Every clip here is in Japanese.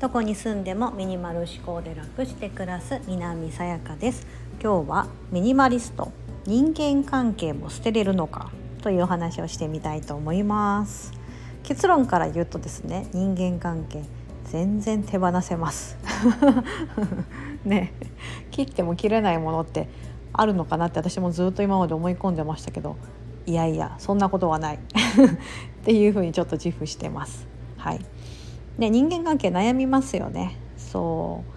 どこに住んでもミニマル思考で楽して暮らす南さやかです。今日はミニマリスト人間関係も捨てれるのかというお話をしてみたいと思います。結論から言うとですね人間関係全然手放せます。ね。切っても切れないものってあるのかなって私もずっと今まで思い込んでましたけどいやいやそんなことはない。っていうふうにちょっと自負してます。はい。ね、人間関係悩みますよね。そう。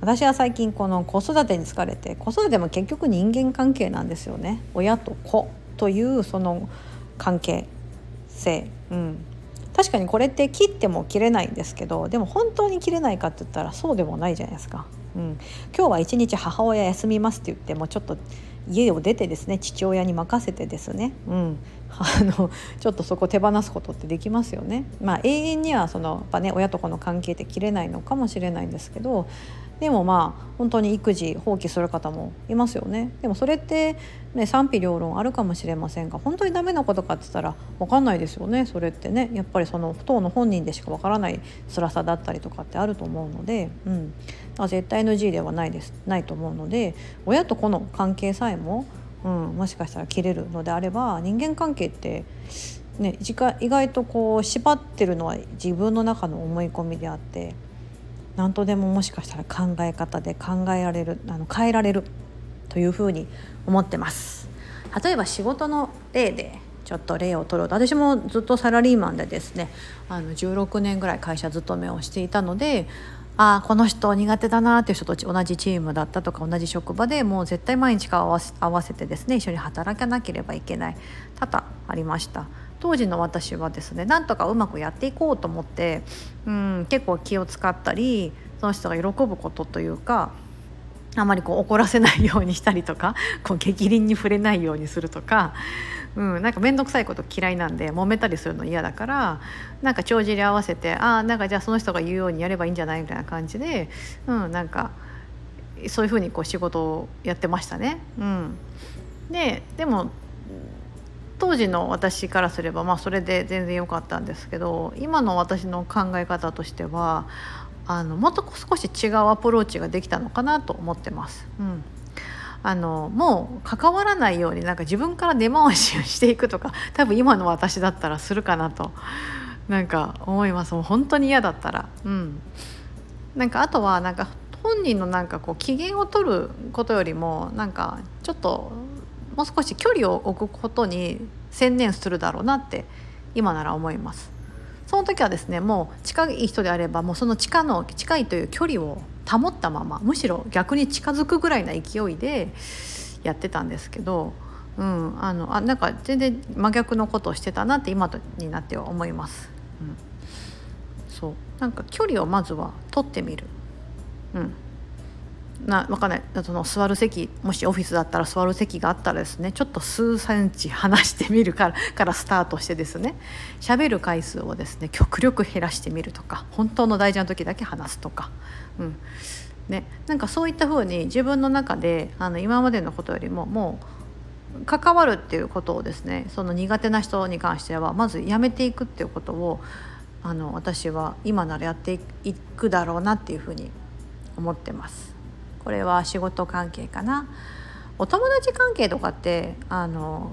私は最近この子育てに疲れて子育ても結局人間関係なんですよね。親と子。というその関係性、うん、確かにこれって切っても切れないんですけどでも本当に切れないかって言ったらそうでもないじゃないですか。うん、今日は一日母親休みますって言ってもちょっと家を出てですね父親に任せてですね、うん、あのちょっとそこ手放すことってできますよね。まあ、永遠にはそのやっぱ、ね、親と子の関係って切れないのかもしれないんですけどでもまあ本当に育児放棄する方もいますよね。でもそれって、ね、賛否両論あるかもしれませんが本当にダメなことかって言ったら分かんないですよね。それってね。やっぱりその当の本人でしか分からない辛さだったりとかってあると思うので、うん、絶対 NG ではないですないと思うので親と子の関係さえも、うん、もしかしたら切れるのであれば人間関係ってね、意外とこう縛ってるのは自分の中の思い込みであって何とでももしかしたら考え方で考えられるあの変えられるというふうに思ってます。例えば仕事の例でちょっと例を取ろうと私もずっとサラリーマンでですねあの16年ぐらい会社勤めをしていたのでああこの人苦手だなっていう人と同じチームだったとか同じ職場でもう絶対毎日顔合わせてですね一緒に働かなければいけない多々ありました。当時の私はですねなんとかうまくやっていこうと思って、うん、結構気を使ったりその人が喜ぶことというかあまりこう怒らせないようにしたりとか こう激鱗に触れないようにするとか、うん、なんか面倒くさいこと嫌いなんで揉めたりするの嫌だからなんか帳尻合わせてああんかじゃあその人が言うようにやればいいんじゃないみたいな感じで、うん、なんかそういうふうにこう仕事をやってましたね。うん、ででも当時の私からすればまあそれで全然良かったんですけど今の私の考え方としてはあのもっと少し違うアプローチができたのかなと思ってます。うんあのもう関わらないようになんか自分から根回しをしていくとか 多分今の私だったらするかなとなんか思いますもう本当に嫌だったらうんなんかあとはなんか本人のなんかこう機嫌を取ることよりもなんかちょっともう少し距離を置くことに専念するだろうなって今なら思います。その時はですねもう近い人であればもうその地下の近いという距離を保ったままむしろ逆に近づくぐらいな勢いでやってたんですけど、うん、あのあなんか全然真逆のことをしてたなって今になっては思います。うん、そうなんか距離をまずは取ってみる。うんな分かんない。その座る席もしオフィスだったら座る席があったらですねちょっと数センチ離してみるから からスタートしてですね喋る回数をですね極力減らしてみるとか本当の大事な時だけ話すとか、うん。ね、なんかそういったふうに自分の中であの今までのことよりももう関わるっていうことをですねその苦手な人に関してはまずやめていくっていうことをあの私は今ならやっていくだろうなっていうふうに思ってます。これは仕事関係かな。お友達関係とかってあの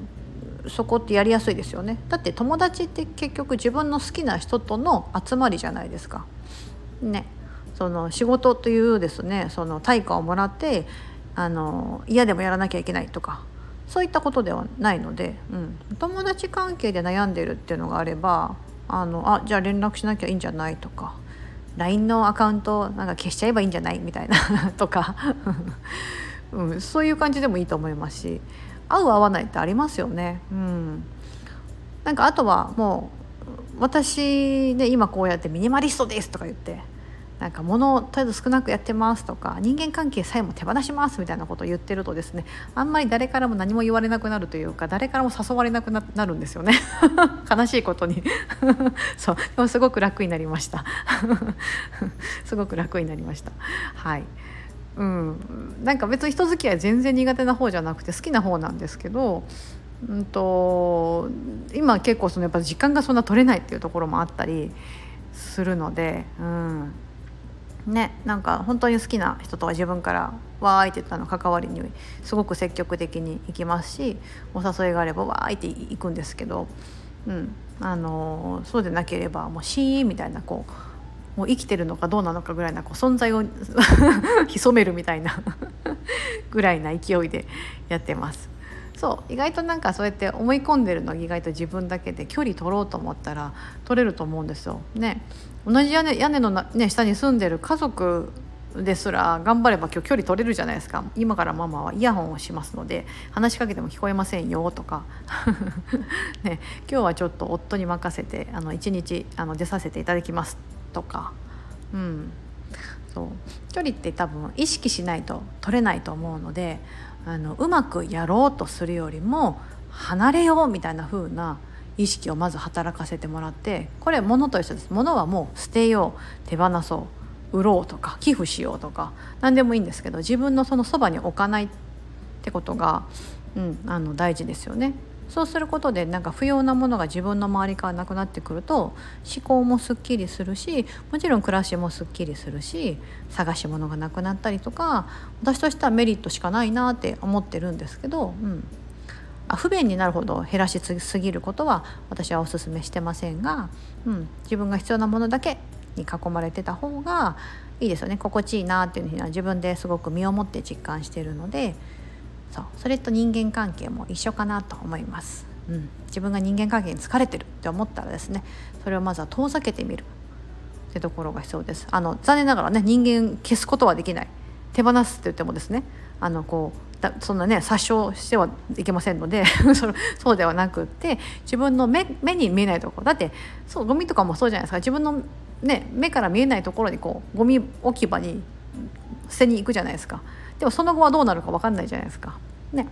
そこってやりやすいですよね。だって友達って結局自分の好きな人との集まりじゃないですか。ね。その仕事というですねその対価をもらってあの嫌でもやらなきゃいけないとかそういったことではないので、うん、友達関係で悩んでるっていうのがあればあのあじゃあ連絡しなきゃいいんじゃないとか LINE のアカウントなんか消しちゃえばいいんじゃない？みたいな とか。うん、そういう感じでもいいと思いますし合う合わないってありますよね。うん、なんかあとはもう私で今こうやってミニマリストですとか言ってなんか物をとりあえず少なくやってますとか人間関係さえも手放しますみたいなことを言ってるとですねあんまり誰からも何も言われなくなるというか誰からも誘われなくなるんですよね。悲しいことに。そう。でもすごく楽になりました。すごく楽になりました。はい。うん、なんか別に人付き合い全然苦手な方じゃなくて好きな方なんですけどうんと今結構そのやっぱ時間がそんな取れないっていうところもあったりするので、うん、ねなんか本当に好きな人とは自分からわーいって言ったの関わりにすごく積極的に行きますしお誘いがあればわーいって行くんですけど、うんあのそうでなければもうシーンみたいなこうもう生きてるのかどうなのかぐらいなこう存在を 潜めるみたいな ぐらいな勢いでやってます。そう意外となんかそうやって思い込んでるの意外と自分だけで距離取ろうと思ったら取れると思うんですよ。ね。同じ屋根屋根の、ね、下に住んでる家族ですら頑張れば今日距離取れるじゃないですか。今からママはイヤホンをしますので話しかけても聞こえませんよとか、ね、今日はちょっと夫に任せてあの1日あの出させていただきますとか、うん、そう。距離って多分意識しないと取れないと思うのであのうまくやろうとするよりも離れようみたいな風な意識をまず働かせてもらってこれ物と一緒です物はもう捨てよう手放そう売ろうとか寄付しようとか何でもいいんですけど自分のそのそばに置かないってことが、うん、あの大事ですよね。そうすることでなんか不要なものが自分の周りからなくなってくると思考もすっきりするしもちろん暮らしもすっきりするし探し物がなくなったりとか私としてはメリットしかないなって思ってるんですけど、うん、あ不便になるほど減らしすぎることは私はお勧めしてませんが、うん、自分が必要なものだけに囲まれてた方がいいですよね心地いいなっていうのは自分ですごく身をもって実感してるので。そう。それと人間関係も一緒かなと思います、うん、自分が人間関係に疲れてるって思ったらですねそれをまずは遠ざけてみる。ってところが必要です。あの残念ながらね人間消すことはできない。手放すって言ってもですねあのこうだそんなね殺傷してはいけませんので そうではなくって自分の目目に見えないところ。だってそうゴミとかもそうじゃないですか。自分の、ね、目から見えないところにこうゴミ置き場に捨てに行くじゃないですか。でもその後はどうなるか分かんないじゃないですか。ね。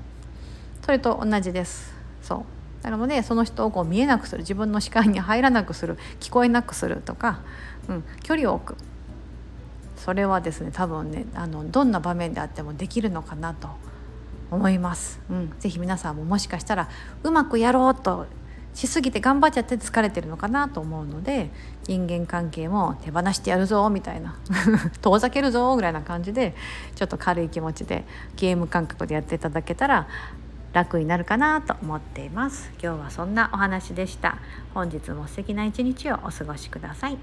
それと同じです。そう。なのでその人をこう見えなくする。自分の視界に入らなくする。聞こえなくするとか、うん、距離を置く。それはですね多分ねあのどんな場面であってもできるのかなと思います。うん、ぜひ皆さんももしかしたらうまくやろうとしすぎて頑張っちゃって疲れてるのかなと思うので人間関係も手放してやるぞみたいな 遠ざけるぞぐらいな感じでちょっと軽い気持ちでゲーム感覚でやっていただけたら楽になるかなと思っています。今日はそんなお話でした。本日も素敵な一日をお過ごしください。